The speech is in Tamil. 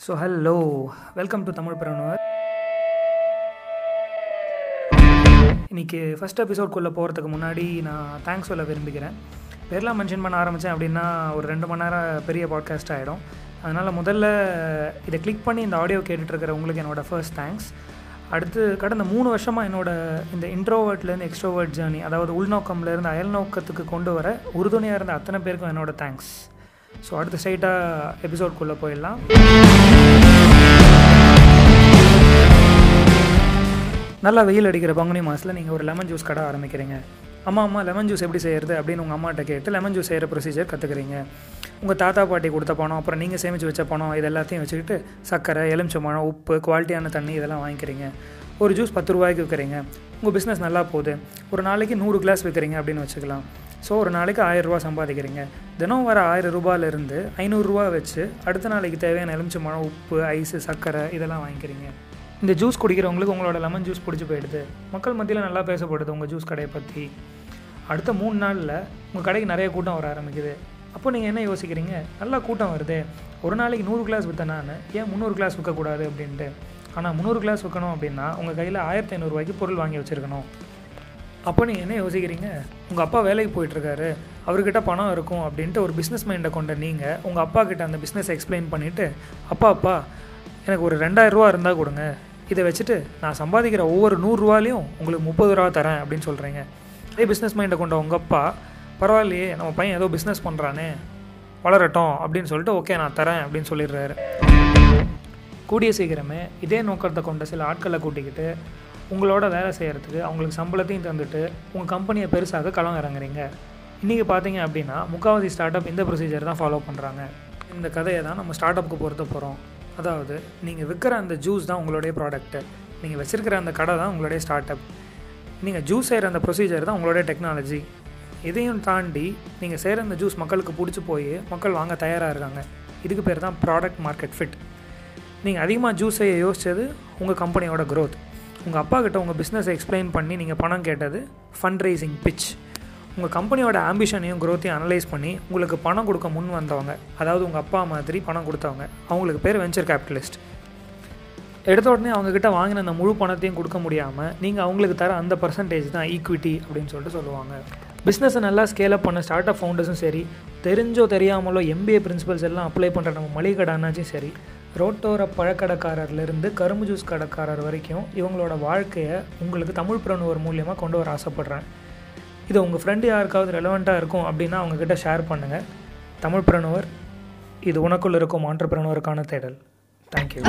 So hello welcome to Tamil Pranavar இன்றைக்கி ஃபஸ்ட் எபிசோட்குள்ளே போகிறதுக்கு முன்னாடி நான் தேங்க்ஸ் சொல்ல விரும்புகிறேன். பேர்லாம் மென்ஷன் பண்ண ஆரம்பித்தேன் அப்படின்னா ஒரு ரெண்டு மணி நேரம் பெரிய பாட்காஸ்ட் ஆகிடும் அதனால் முதல்ல இதை கிளிக் பண்ணி இந்த ஆடியோ கேட்டுட்ருக்கிற உங்களுக்கு என்னோடய ஃபர்ஸ்ட் தேங்க்ஸ் அடுத்து கடந்த மூணு வருஷமாக என்னோட இந்த இன்ட்ரோவர்ட்லேருந்து எக்ஸ்ட்ரோவர்ட் ஜேர்னி அதாவது உள்நோக்கம்லேருந்து அயல்நோக்கத்துக்கு கொண்டு வர உறுதுணையாக இருந்த அத்தனை பேருக்கும் என்னோடய தேங்க்ஸ் ஸோ அடுத்த ஸ்ட்ரைட்டாக எபிசோட்குள்ளே போயிடலாம். நல்லா வெயில் அடிக்கிற பங்குனி மாதத்தில் நீங்கள் ஒரு லெமன் ஜூஸ் கடை ஆரம்பிக்கிறீங்க. அம்மா அம்மா லெமன் ஜூஸ் எப்படி செய்கிறது அப்படின்னு உங்கள் அம்மாட்ட கேட்டு லெமன் ஜூஸ் செய்கிற ப்ரொசீஜர் கற்றுக்குறீங்க உங்கள் தாத்தா பாட்டி கொடுத்த பணம் அப்புறம் நீங்கள் சேமித்து வச்ச பணம் இது எல்லாத்தையும் வச்சுக்கிட்டு சர்க்கரை எலுமிச்சம்பழம் உப்பு குவாலிட்டியான தண்ணி இதெல்லாம் வாங்கிக்கிறீங்க. ஒரு ஜூஸ் பத்து ரூபாய்க்கு விற்கிறீங்க உங்கள் பிஸ்னஸ் நல்லா போகுது. ஒரு நாளைக்கு நூறு கிளாஸ் விற்கிறீங்க அப்படின்னு வச்சுக்கலாம். ஸோ ஒரு நாளைக்கு ஆயிரரூபா சம்பாதிக்கிறீங்க. தினம் வர ஆயிரம் ரூபாயிலிருந்து ஐநூறுரூவா வச்சு அடுத்த நாளைக்கு தேவையான எலுமிச்சம்பழம் உப்பு ஐஸு சர்க்கரை இதெல்லாம் வாங்கிக்கிறீங்க. இந்த ஜூஸ் குடிக்கிறவங்களுக்கு உங்களோட லெமன் ஜூஸ் பிடிச்சி போயிடுது. மக்கள் மத்தியில் நல்லா பேசப்படுது உங்கள் ஜூஸ் கடையை பற்றி அடுத்த மூணு நாளில் உங்கள் கடைக்கு நிறைய கூட்டம் வர ஆரம்பிக்குது. அப்போ நீங்கள் என்ன யோசிக்கிறீங்க? நல்லா கூட்டம் வருது. ஒரு நாளைக்கு நூறு கிளாஸ் விற்றேன் நான் ஏன் முந்நூறு கிளாஸ் விற்கக்கூடாது அப்படின்ட்டு. ஆனால் முந்நூறு கிளாஸ் விற்கணும் அப்படின்னா உங்கள் கையில் ஆயிரத்தி ஐநூறுரூவாய்க்கு பொருள் வாங்கி வச்சுருக்கணும். அப்போ நீங்கள் என்ன யோசிக்கிறீங்க? உங்கள் அப்பா வேலைக்கு போயிட்டுருக்காரு அவர்கிட்ட பணம் இருக்கும் அப்படின்ட்டு ஒரு பிஸ்னஸ் மைண்டை கொண்ட நீங்கள் உங்கள் அப்பா கிட்ட அந்த பிஸ்னஸ் எக்ஸ்பிளைன் பண்ணிவிட்டு அப்பா அப்பா எனக்கு ஒரு ரெண்டாயிரரூவா இருந்தால் கொடுங்க. இதை வச்சுட்டு நான் சம்பாதிக்கிற ஒவ்வொரு நூறுரூவாலையும் உங்களுக்கு முப்பது ரூபா தரேன் அப்படின்னு சொல்கிறீங்க அதே பிஸ்னஸ் மைண்டை கொண்ட உங்கள் அப்பா பரவாயில்லையே நம்ம பையன் ஏதோ பிஸ்னஸ் பண்ணுறானே வளரட்டும் அப்படின்னு சொல்லிட்டு ஓகே நான் தரேன் அப்படின்னு சொல்லிடுறாரு. கூடிய சீக்கிரமே இதே நோக்கத்தை கொண்ட சில ஆட்களை கூட்டிக்கிட்டு உங்களோட வேலை செய்கிறதுக்கு அவங்களுக்கு சம்பளத்தையும் தந்துட்டு உங்கள் கம்பெனியை பெருசாக களம் இறங்குறீங்க. இன்றைக்கி பார்த்தீங்க அப்படின்னா முக்காவாசி ஸ்டார்ட் அப் இந்த ப்ரொசீஜர் தான் ஃபாலோ பண்ணுறாங்க இந்த கதையை தான் நம்ம ஸ்டார்ட் அப்புக்கு பொறுத்த போகிறோம் அதாவது நீங்கள் விற்கிற அந்த ஜூஸ் தான் உங்களுடைய ப்ராடக்ட்டு நீங்கள் வச்சுருக்கிற அந்த கடை தான் உங்களுடைய ஸ்டார்ட் அப் நீங்கள் ஜூஸ் செய்கிற அந்த ப்ரொசீஜர் தான் உங்களுடைய டெக்னாலஜி இதையும் தாண்டி நீங்கள் செய்கிற அந்த ஜூஸ் மக்களுக்கு பிடிச்சி போய் மக்கள் வாங்க தயாராக இருக்காங்க. இதுக்கு பேர் தான் ப்ராடக்ட் மார்க்கெட் ஃபிட் நீங்கள் அதிகமாக ஜூஸ் செய்ய யோசித்தது உங்கள் கம்பெனியோட க்ரோத் உங்கள் அப்பா கிட்ட உங்கள் பிஸ்னஸை எக்ஸ்பிளைன் பண்ணி நீங்கள் பணம் கேட்டது ஃபண்ட் ரைசிங் பிச் உங்கள் கம்பெனியோட ஆம்பிஷனையும் க்ரோத்தையும் அனலைஸ் பண்ணி உங்களுக்கு பணம் கொடுக்க முன் வந்தவங்க அதாவது உங்கள் அப்பா மாதிரி பணம் கொடுத்தவங்க அவங்களுக்கு பேர் வெஞ்சர் கேபிட்டலிஸ்ட் எடுத்த உடனே அவங்கக்கிட்ட வாங்கின அந்த முழு பணத்தையும் கொடுக்க முடியாமல் நீங்கள் அவங்களுக்கு தர அந்த பர்சன்டேஜ் தான் ஈக்விட்டி அப்படின்னு சொல்லிட்டு சொல்லுவாங்க. பிஸ்னஸை நல்லா ஸ்கேல் அப் பண்ண ஸ்டார்ட் அப் ஃபவுண்டர்ஸும் சரி தெரிஞ்சோ தெரியாமலோ எம்பிஏ பிரின்சிபல்ஸ் எல்லாம் அப்ளை பண்ணுற நம்ம மளிகை கடைனாச்சும் சரி ரோட்டோர பழக்கடைக்காரர்லேருந்து கரும்பு ஜூஸ் கடைக்காரர் வரைக்கும் இவங்களோட வாழ்க்கையை உங்களுக்கு தமிழ் பிரணுவர் மூலியமாக கொண்டு வர ஆசைப்பட்றேன். இது உங்கள் ஃப்ரெண்டு யாருக்காவது ரெலவெண்ட்டாக இருக்கும் அப்படின்னா அவங்கக்கிட்ட ஷேர் பண்ணுங்கள் தமிழ் பிரணுவர் இது உனக்குள் இருக்கும் ஆண்டர்பிரனுவருக்கான தேடல். தேங்க்யூ